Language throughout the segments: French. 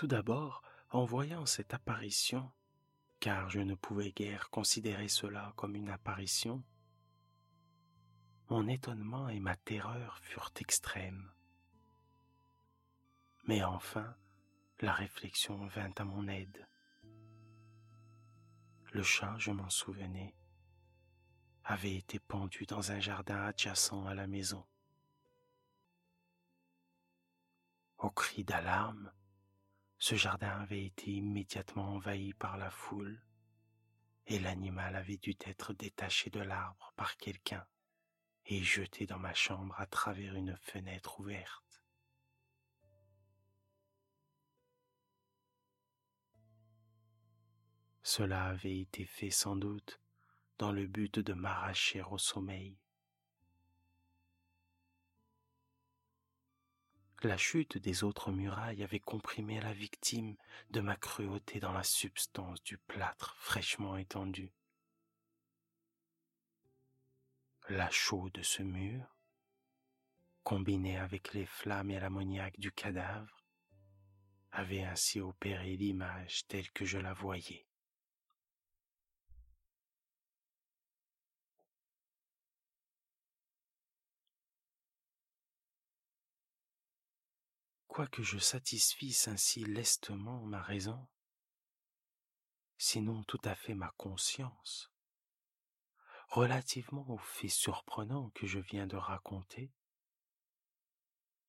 Tout d'abord, en voyant cette apparition, car je ne pouvais guère considérer cela comme une apparition, mon étonnement et ma terreur furent extrêmes. Mais enfin, la réflexion vint à mon aide. Le chat, je m'en souvenais, avait été pendu dans un jardin adjacent à la maison. Au cri d'alarme, ce jardin avait été immédiatement envahi par la foule et l'animal avait dû être détaché de l'arbre par quelqu'un et jeté dans ma chambre à travers une fenêtre ouverte. Cela avait été fait sans doute dans le but de m'arracher au sommeil. La chute des autres murailles avait comprimé la victime de ma cruauté dans la substance du plâtre fraîchement étendu. La chaux de ce mur, combinée avec les flammes et l'ammoniaque du cadavre, avait ainsi opéré l'image telle que je la voyais. Quoique je satisfisse ainsi lestement ma raison, sinon tout à fait ma conscience, relativement aux faits surprenants que je viens de raconter,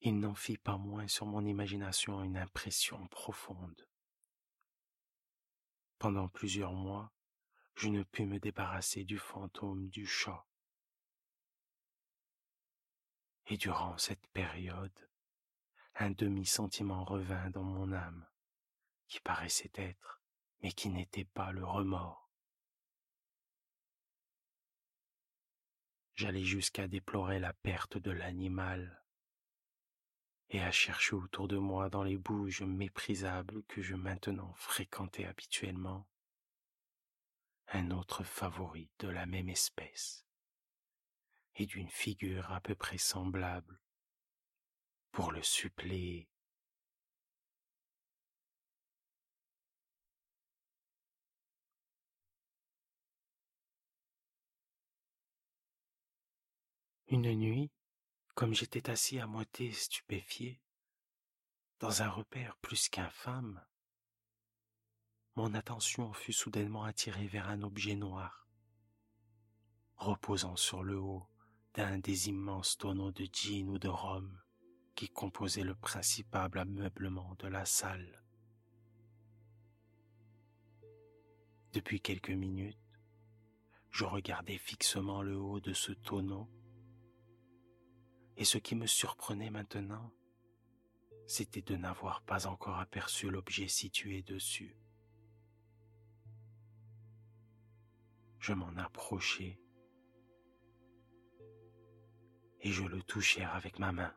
il n'en fit pas moins sur mon imagination une impression profonde. Pendant plusieurs mois, je ne pus me débarrasser du fantôme du chat. Et durant cette période, un demi-sentiment revint dans mon âme, qui paraissait être, mais qui n'était pas le remords. J'allais jusqu'à déplorer la perte de l'animal et à chercher autour de moi dans les bouges méprisables que je maintenant fréquentais habituellement un autre favori de la même espèce et d'une figure à peu près semblable pour le suppléer. Une nuit, comme j'étais assis à moitié stupéfié, dans un repère plus qu'infâme, mon attention fut soudainement attirée vers un objet noir, reposant sur le haut d'un des immenses tonneaux de gin ou de rhum qui composait le principal ameublement de la salle. Depuis quelques minutes, je regardais fixement le haut de ce tonneau, et ce qui me surprenait maintenant, c'était de n'avoir pas encore aperçu l'objet situé dessus. Je m'en approchai et je le touchai avec ma main.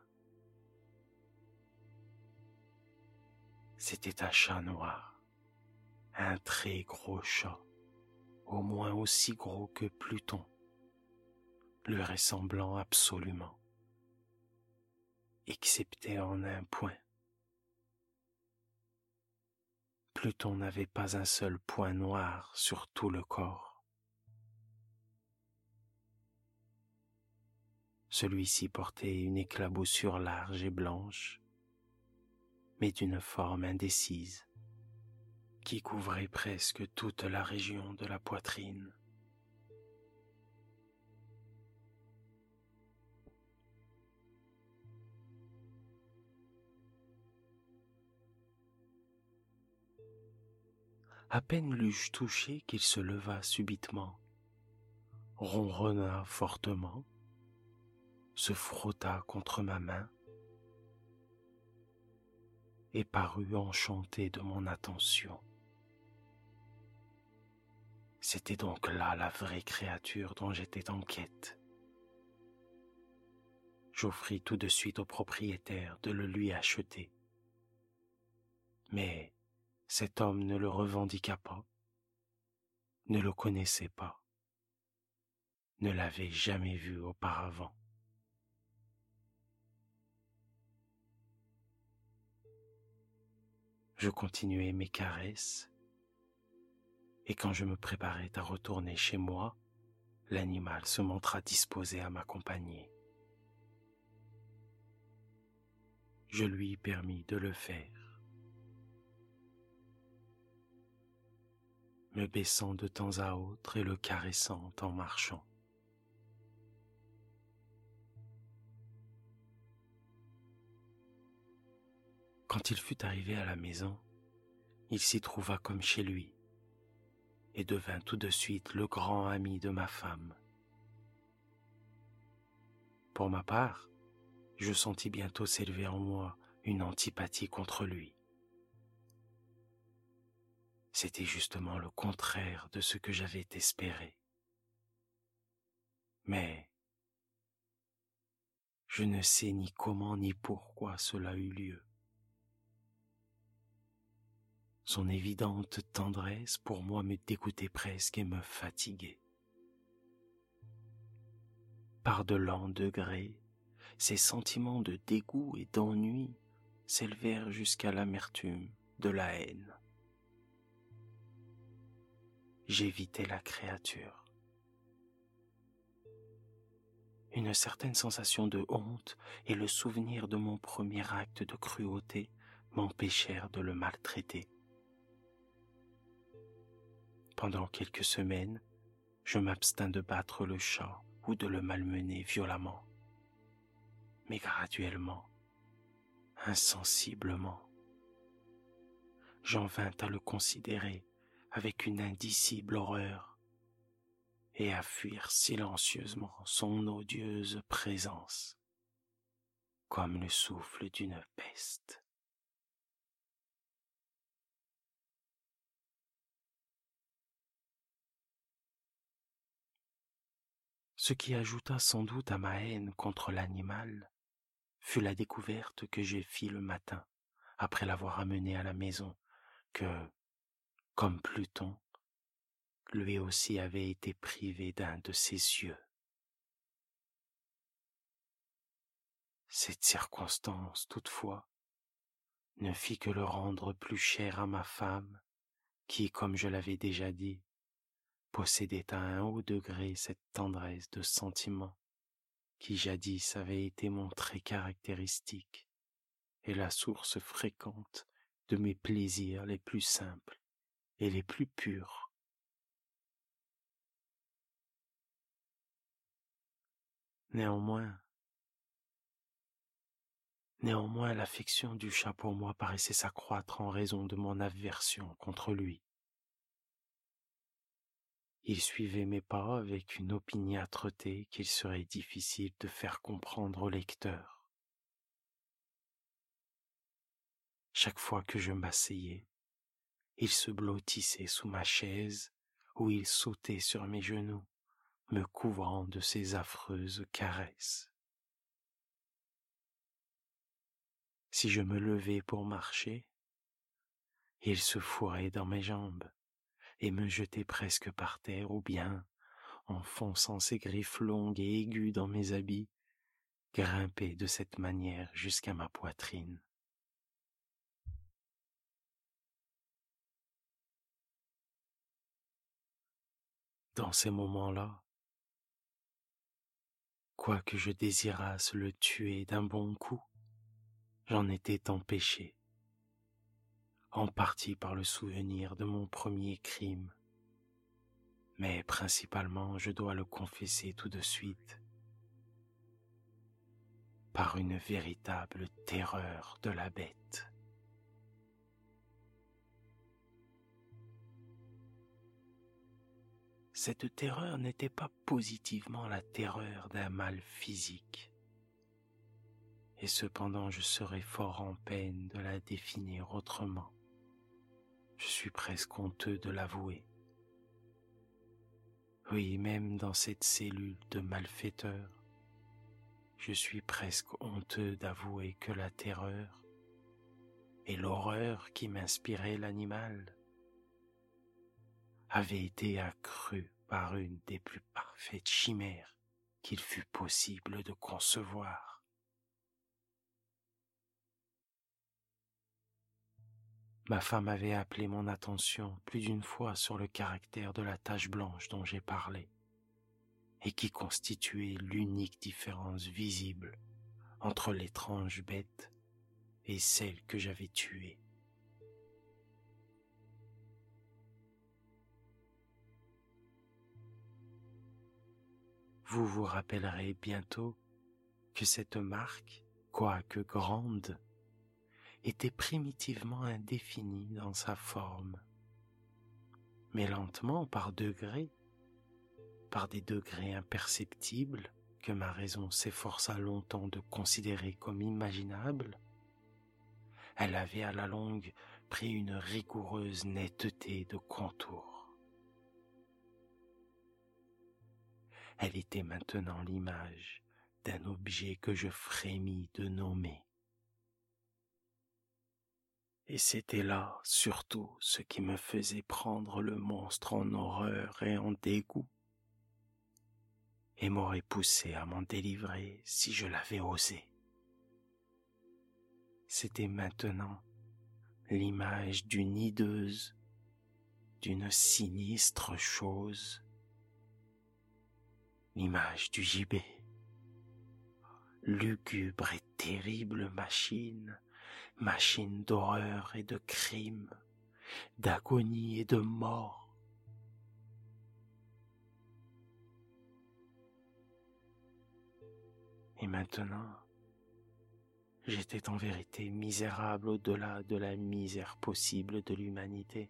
C'était un chat noir, un très gros chat, au moins aussi gros que Pluton, lui ressemblant absolument, excepté en un point. Pluton n'avait pas un seul point noir sur tout le corps. Celui-ci portait une éclaboussure large et blanche, mais d'une forme indécise, qui couvrait presque toute la région de la poitrine. À peine l'eus-je touché qu'il se leva subitement, ronronna fortement, se frotta contre ma main, et parut enchanté de mon attention. C'était donc là la vraie créature dont j'étais en quête. J'offris tout de suite au propriétaire de le lui acheter. Mais cet homme ne le revendiqua pas, ne le connaissait pas, ne l'avait jamais vu auparavant. Je continuai mes caresses, et quand je me préparais à retourner chez moi, l'animal se montra disposé à m'accompagner. Je lui permis de le faire. me baissant de temps à autre et le caressant en marchant. Quand il fut arrivé à la maison, il s'y trouva comme chez lui et devint tout de suite le grand ami de ma femme. Pour ma part, je sentis bientôt s'élever en moi une antipathie contre lui. C'était justement le contraire de ce que j'avais espéré. Mais je ne sais ni comment ni pourquoi cela eut lieu. Son évidente tendresse pour moi me dégoûtait presque et me fatiguait. Par de lents degrés, ces sentiments de dégoût et d'ennui s'élevèrent jusqu'à l'amertume de la haine. J'évitais la créature. Une certaine sensation de honte et le souvenir de mon premier acte de cruauté m'empêchèrent de le maltraiter. Pendant quelques semaines, je m'abstins de battre le chat ou de le malmener violemment. Mais graduellement, insensiblement, j'en vins à le considérer avec une indicible horreur et à fuir silencieusement son odieuse présence, comme le souffle d'une peste. Ce qui ajouta sans doute à ma haine contre l'animal fut la découverte que j'ai fit le matin, après l'avoir amené à la maison, que, comme Pluton, lui aussi avait été privé d'un de ses yeux. Cette circonstance, toutefois, ne fit que le rendre plus cher à ma femme, qui, comme je l'avais déjà dit, possédait à un haut degré cette tendresse de sentiment qui jadis avait été mon trait caractéristique et la source fréquente de mes plaisirs les plus simples et les plus purs. Néanmoins, néanmoins l'affection du chat pour moi paraissait s'accroître en raison de mon aversion contre lui. Il suivait mes pas avec une opiniâtreté qu'il serait difficile de faire comprendre au lecteur. Chaque fois que je m'asseyais, il se blottissait sous ma chaise ou il sautait sur mes genoux, me couvrant de ses affreuses caresses. Si je me levais pour marcher, il se fourrait dans mes jambes et me jeter presque par terre ou bien, enfonçant ses griffes longues et aiguës dans mes habits, grimper de cette manière jusqu'à ma poitrine. Dans ces moments-là, quoique je désirasse le tuer d'un bon coup, j'en étais empêché en partie par le souvenir de mon premier crime, mais principalement, je dois le confesser tout de suite, par une véritable terreur de la bête. Cette terreur n'était pas positivement la terreur d'un mal physique, et cependant je serais fort en peine de la définir autrement. Je suis presque honteux de l'avouer. Oui, même dans cette cellule de malfaiteurs, je suis presque honteux d'avouer que la terreur et l'horreur qui m'inspirait l'animal avaient été accrues par une des plus parfaites chimères qu'il fût possible de concevoir. Ma femme avait appelé mon attention plus d'une fois sur le caractère de la tache blanche dont j'ai parlé, et qui constituait l'unique différence visible entre l'étrange bête et celle que j'avais tuée. Vous vous rappellerez bientôt que cette marque, quoique grande, était primitivement indéfinie dans sa forme, mais lentement par degrés, par des degrés imperceptibles que ma raison s'efforça longtemps de considérer comme imaginables, elle avait à la longue pris une rigoureuse netteté de contour. Elle était maintenant l'image d'un objet que je frémis de nommer. Et c'était là surtout ce qui me faisait prendre le monstre en horreur et en dégoût, et m'aurait poussé à m'en délivrer si je l'avais osé. C'était maintenant l'image d'une hideuse, d'une sinistre chose, l'image du gibet, lugubre et terrible machine, machine d'horreur et de crime, d'agonie et de mort. Et maintenant, j'étais en vérité misérable au-delà de la misère possible de l'humanité.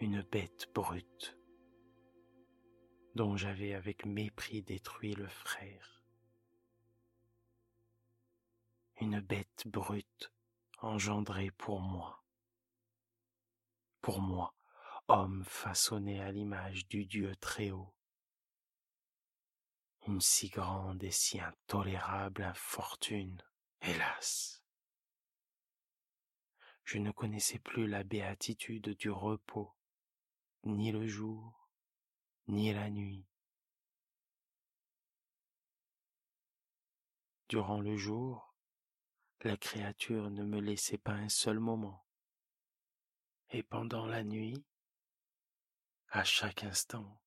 Une bête brute dont j'avais avec mépris détruit le frère une bête brute engendrée pour moi. Pour moi, homme façonné à l'image du Dieu très haut. Une si grande et si intolérable infortune, hélas. Je ne connaissais plus la béatitude du repos, ni le jour, ni la nuit. Durant le jour, la créature ne me laissait pas un seul moment. Et pendant la nuit, à chaque instant,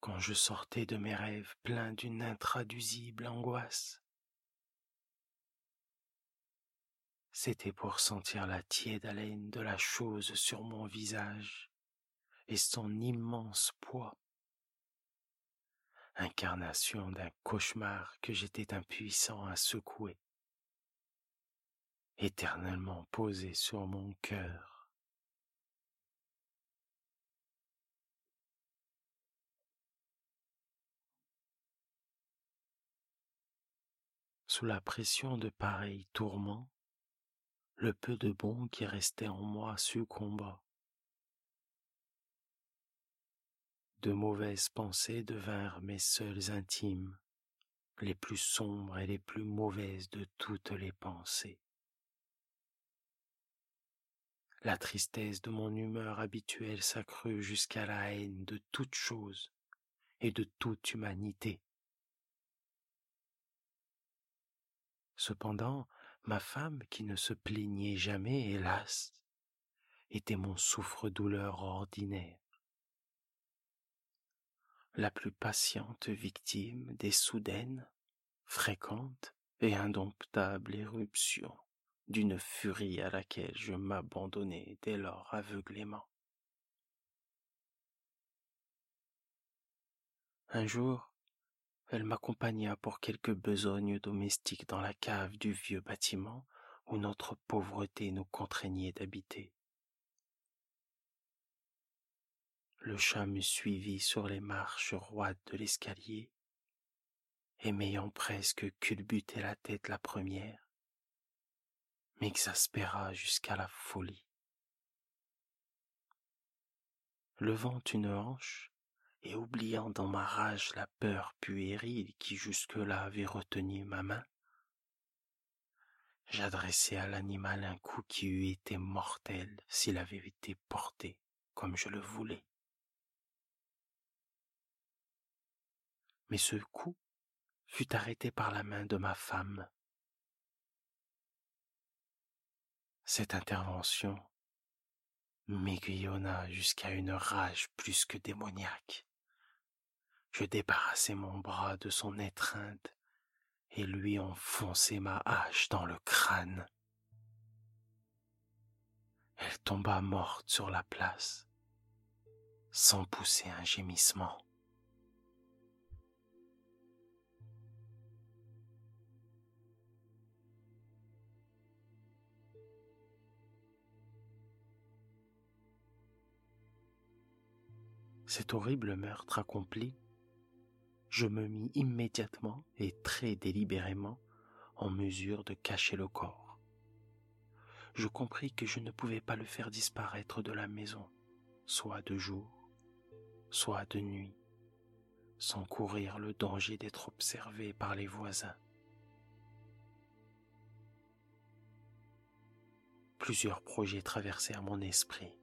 quand je sortais de mes rêves pleins d'une intraduisible angoisse, c'était pour sentir la tiède haleine de la chose sur mon visage et son immense poids, incarnation d'un cauchemar que j'étais impuissant à secouer éternellement posé sur mon cœur. Sous la pression de pareils tourments, le peu de bon qui restait en moi succomba. De mauvaises pensées devinrent mes seules intimes, les plus sombres et les plus mauvaises de toutes les pensées. La tristesse de mon humeur habituelle s'accrut jusqu'à la haine de toute chose et de toute humanité. Cependant, ma femme, qui ne se plaignait jamais, hélas, était mon souffre-douleur ordinaire, la plus patiente victime des soudaines, fréquentes et indomptables éruptions d'une furie à laquelle je m'abandonnai dès lors aveuglément. Un jour, elle m'accompagna pour quelques besognes domestiques dans la cave du vieux bâtiment où notre pauvreté nous contraignait d'habiter. Le chat me suivit sur les marches roides de l'escalier, et m'ayant presque culbuté la tête la première, m'exaspéra jusqu'à la folie. Levant une hanche et oubliant dans ma rage la peur puérile qui jusque-là avait retenu ma main, j'adressai à l'animal un coup qui eût été mortel s'il avait été porté comme je le voulais. Mais ce coup fut arrêté par la main de ma femme Cette intervention m'aiguillonna jusqu'à une rage plus que démoniaque. Je débarrassai mon bras de son étreinte et lui enfonçai ma hache dans le crâne. Elle tomba morte sur la place, sans pousser un gémissement. Cet horrible meurtre accompli, je me mis immédiatement et très délibérément en mesure de cacher le corps. Je compris que je ne pouvais pas le faire disparaître de la maison, soit de jour, soit de nuit, sans courir le danger d'être observé par les voisins. Plusieurs projets traversèrent mon esprit.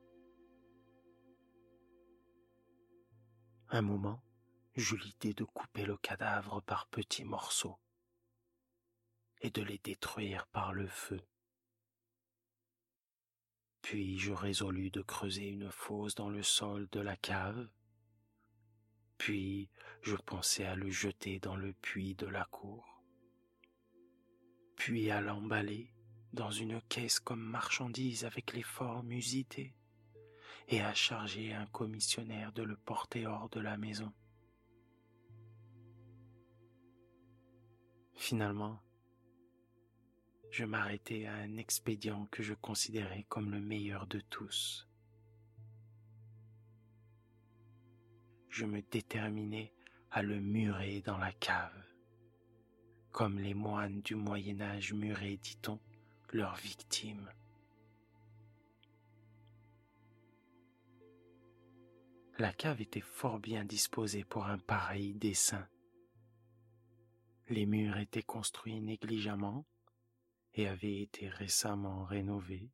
Un moment, j'eus l'idée de couper le cadavre par petits morceaux et de les détruire par le feu. Puis je résolus de creuser une fosse dans le sol de la cave. Puis je pensai à le jeter dans le puits de la cour. Puis à l'emballer dans une caisse comme marchandise avec les formes usitées et à charger un commissionnaire de le porter hors de la maison. Finalement, je m'arrêtai à un expédient que je considérais comme le meilleur de tous. Je me déterminai à le murer dans la cave, comme les moines du Moyen Âge muraient, dit-on, leurs victimes. La cave était fort bien disposée pour un pareil dessein. Les murs étaient construits négligemment et avaient été récemment rénovés,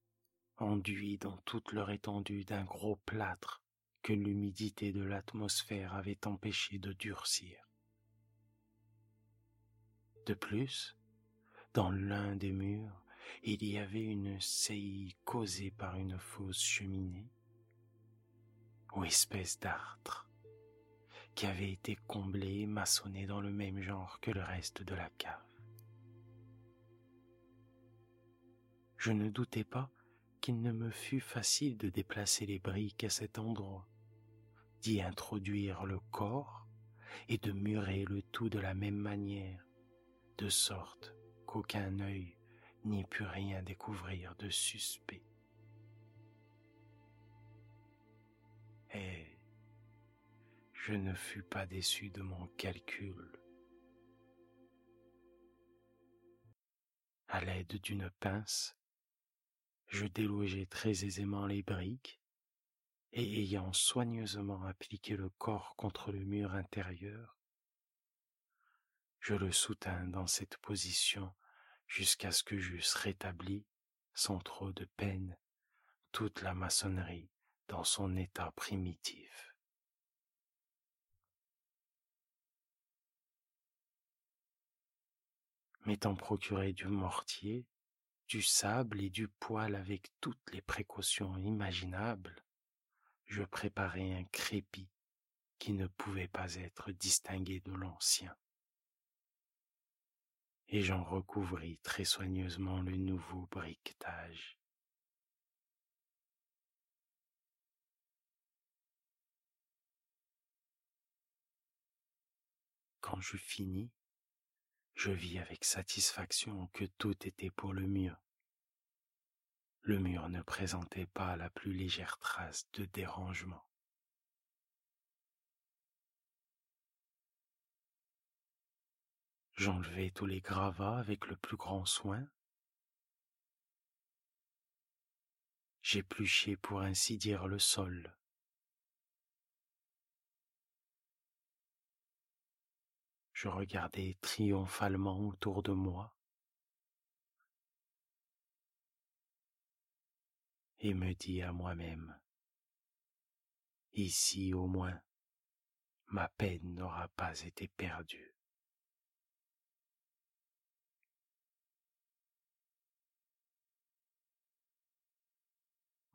enduits dans toute leur étendue d'un gros plâtre que l'humidité de l'atmosphère avait empêché de durcir. De plus, dans l'un des murs, il y avait une saillie causée par une fausse cheminée ou espèce d'artre qui avait été comblé et maçonné dans le même genre que le reste de la cave. Je ne doutais pas qu'il ne me fût facile de déplacer les briques à cet endroit, d'y introduire le corps et de murer le tout de la même manière, de sorte qu'aucun œil n'y put rien découvrir de suspect. Je ne fus pas déçu de mon calcul. À l'aide d'une pince, je délogeai très aisément les briques et ayant soigneusement appliqué le corps contre le mur intérieur, je le soutins dans cette position jusqu'à ce que j'eusse rétabli, sans trop de peine, toute la maçonnerie dans son état primitif. M'étant procuré du mortier, du sable et du poêle avec toutes les précautions imaginables, je préparai un crépi qui ne pouvait pas être distingué de l'ancien. Et j'en recouvris très soigneusement le nouveau briquetage. Quand je finis, je vis avec satisfaction que tout était pour le mieux. Le mur ne présentait pas la plus légère trace de dérangement. J'enlevai tous les gravats avec le plus grand soin. J'épluchai pour ainsi dire le sol. Je regardais triomphalement autour de moi et me dis à moi-même, ici au moins, ma peine n'aura pas été perdue.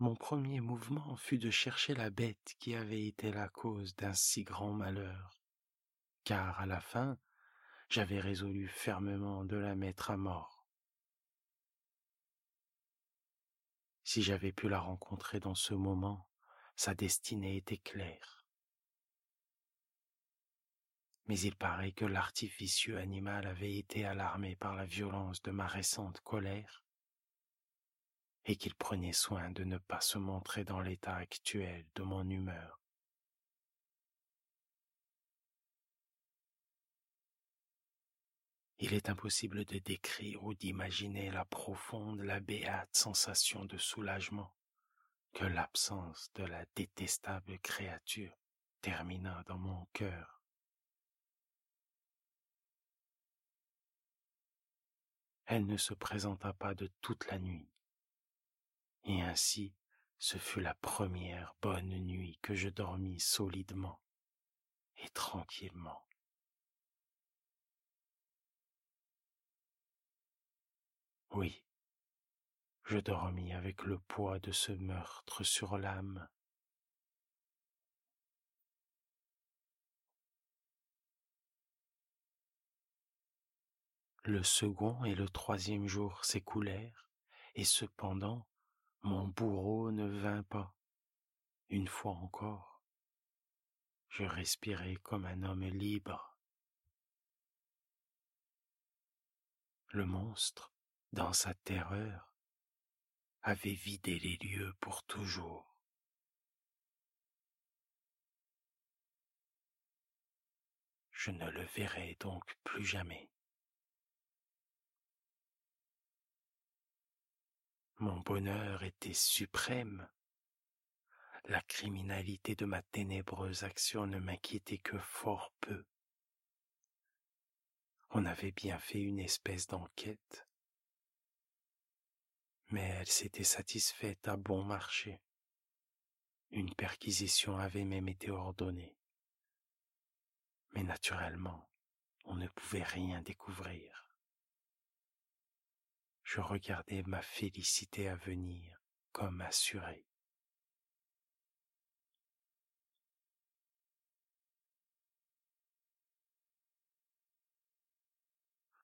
Mon premier mouvement fut de chercher la bête qui avait été la cause d'un si grand malheur, car à la fin, j'avais résolu fermement de la mettre à mort. Si j'avais pu la rencontrer dans ce moment, sa destinée était claire. Mais il paraît que l'artificieux animal avait été alarmé par la violence de ma récente colère et qu'il prenait soin de ne pas se montrer dans l'état actuel de mon humeur. Il est impossible de décrire ou d'imaginer la profonde, la béate sensation de soulagement que l'absence de la détestable créature termina dans mon cœur. Elle ne se présenta pas de toute la nuit, et ainsi ce fut la première bonne nuit que je dormis solidement et tranquillement. Oui, je dormis avec le poids de ce meurtre sur l'âme. Le second et le troisième jour s'écoulèrent, et cependant mon bourreau ne vint pas. Une fois encore, je respirai comme un homme libre. Le monstre, dans sa terreur, avait vidé les lieux pour toujours. Je ne le verrai donc plus jamais. Mon bonheur était suprême. La criminalité de ma ténébreuse action ne m'inquiétait que fort peu. On avait bien fait une espèce d'enquête, mais elle s'était satisfaite à bon marché. Une perquisition avait même été ordonnée. Mais naturellement, on ne pouvait rien découvrir je regardais ma félicité à venir comme assurée.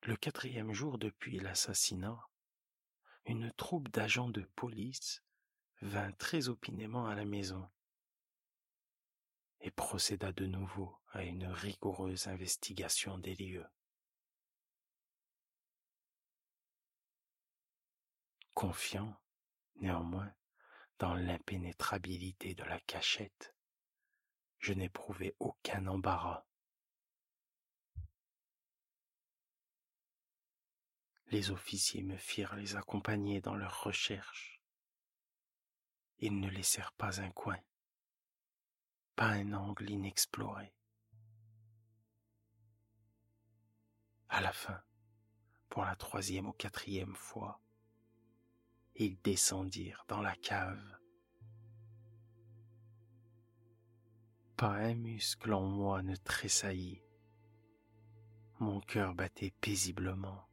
Le quatrième jour depuis l'assassinat, une troupe d'agents de police vint très opinément à la maison et procéda de nouveau à une rigoureuse investigation des lieux. confiant, néanmoins, dans l'impénétrabilité de la cachette. Je n'éprouvais aucun embarras. Les officiers me firent les accompagner dans leurs recherches. Ils ne laissèrent pas un coin, pas un angle inexploré. À la fin, pour la troisième ou quatrième fois, ils descendirent dans la cave. Pas un muscle en moi ne tressaillit. Mon cœur battait paisiblement,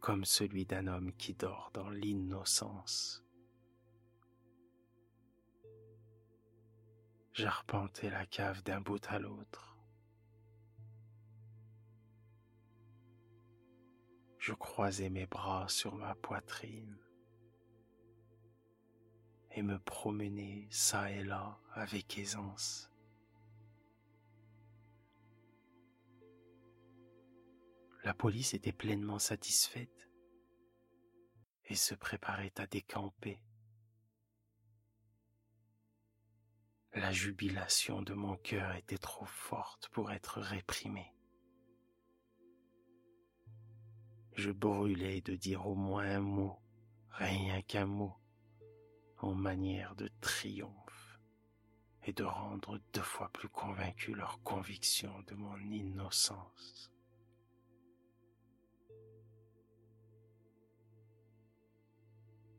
comme celui d'un homme qui dort dans l'innocence. J'arpentais la cave d'un bout à l'autre. Je croisais mes bras sur ma poitrine et me promener çà et là avec aisance. La police était pleinement satisfaite et se préparait à décamper. La jubilation de mon cœur était trop forte pour être réprimée. Je brûlais de dire au moins un mot, rien qu'un mot, en manière de triomphe et de rendre deux fois plus convaincus leur conviction de mon innocence.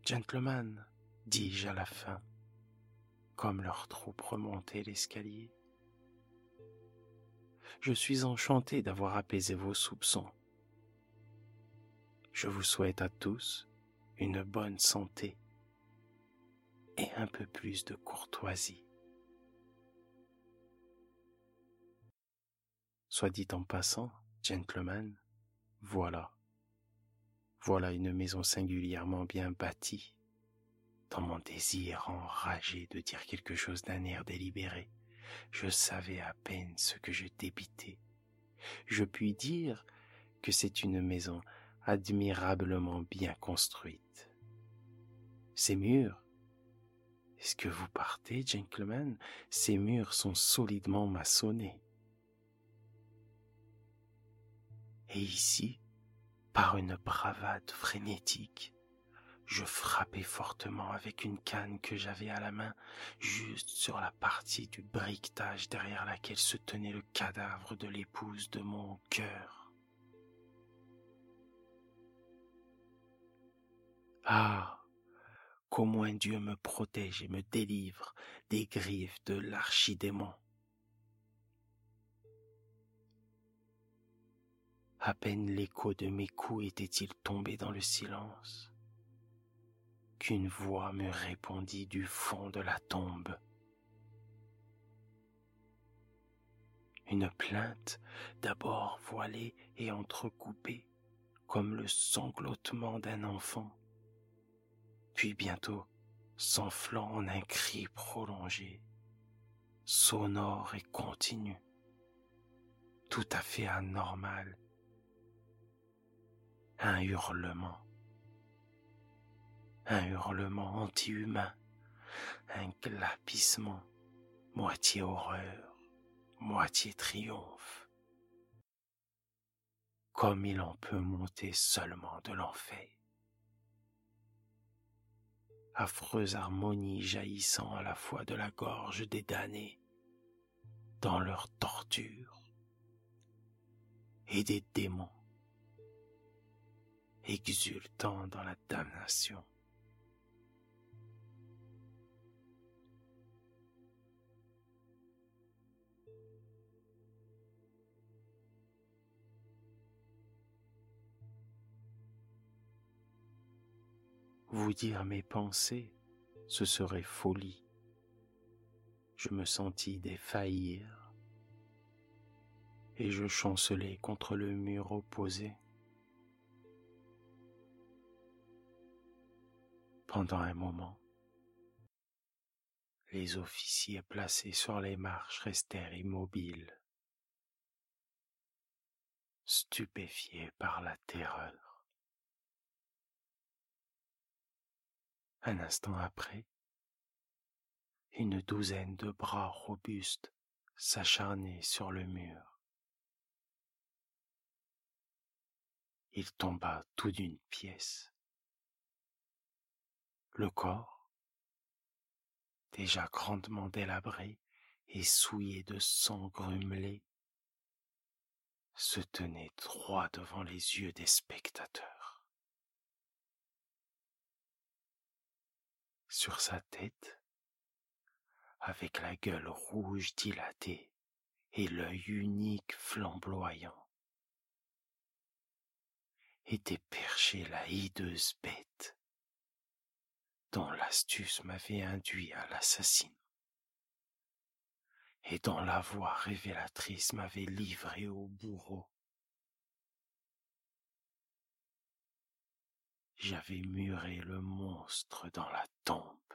Gentlemen, dis-je à la fin, comme leur troupe remontait l'escalier, je suis enchanté d'avoir apaisé vos soupçons. Je vous souhaite à tous une bonne santé et un peu plus de courtoisie. Soit dit en passant, gentleman, voilà. Voilà une maison singulièrement bien bâtie. Dans mon désir enragé de dire quelque chose d'un air délibéré, je savais à peine ce que je débitais. Je puis dire que c'est une maison admirablement bien construite. Ces murs, est-ce que vous partez, gentlemen? Ces murs sont solidement maçonnés. Et ici, par une bravade frénétique, je frappai fortement avec une canne que j'avais à la main juste sur la partie du briquetage derrière laquelle se tenait le cadavre de l'épouse de mon cœur. Ah, qu'au moins Dieu me protège et me délivre des griffes de l'archidémon. À peine l'écho de mes coups était-il tombé dans le silence qu'une voix me répondit du fond de la tombe. Une plainte d'abord voilée et entrecoupée comme le sanglotement d'un enfant, puis bientôt s'enflant en un cri prolongé, sonore et continu, tout à fait anormal un hurlement, un hurlement anti-humain, un glapissement, moitié horreur, moitié triomphe, comme il en peut monter seulement de l'enfer. Affreuse harmonie jaillissant à la fois de la gorge des damnés dans leur torture et des démons exultant dans la damnation. Vous dire mes pensées, ce serait folie. Je me sentis défaillir et je chancelai contre le mur opposé. Pendant un moment, les officiers placés sur les marches restèrent immobiles, stupéfiés par la terreur. Un instant après, une douzaine de bras robustes s'acharnaient sur le mur. Il tomba tout d'une pièce le corps, déjà grandement délabré et souillé de sang grumelé, se tenait droit devant les yeux des spectateurs. Sur sa tête, avec la gueule rouge dilatée et l'œil unique flamboyant, était perchée la hideuse bête dont l'astuce m'avait induit à l'assassin et dont la voix révélatrice m'avait livré au bourreau. J'avais muré le monstre dans la tombe.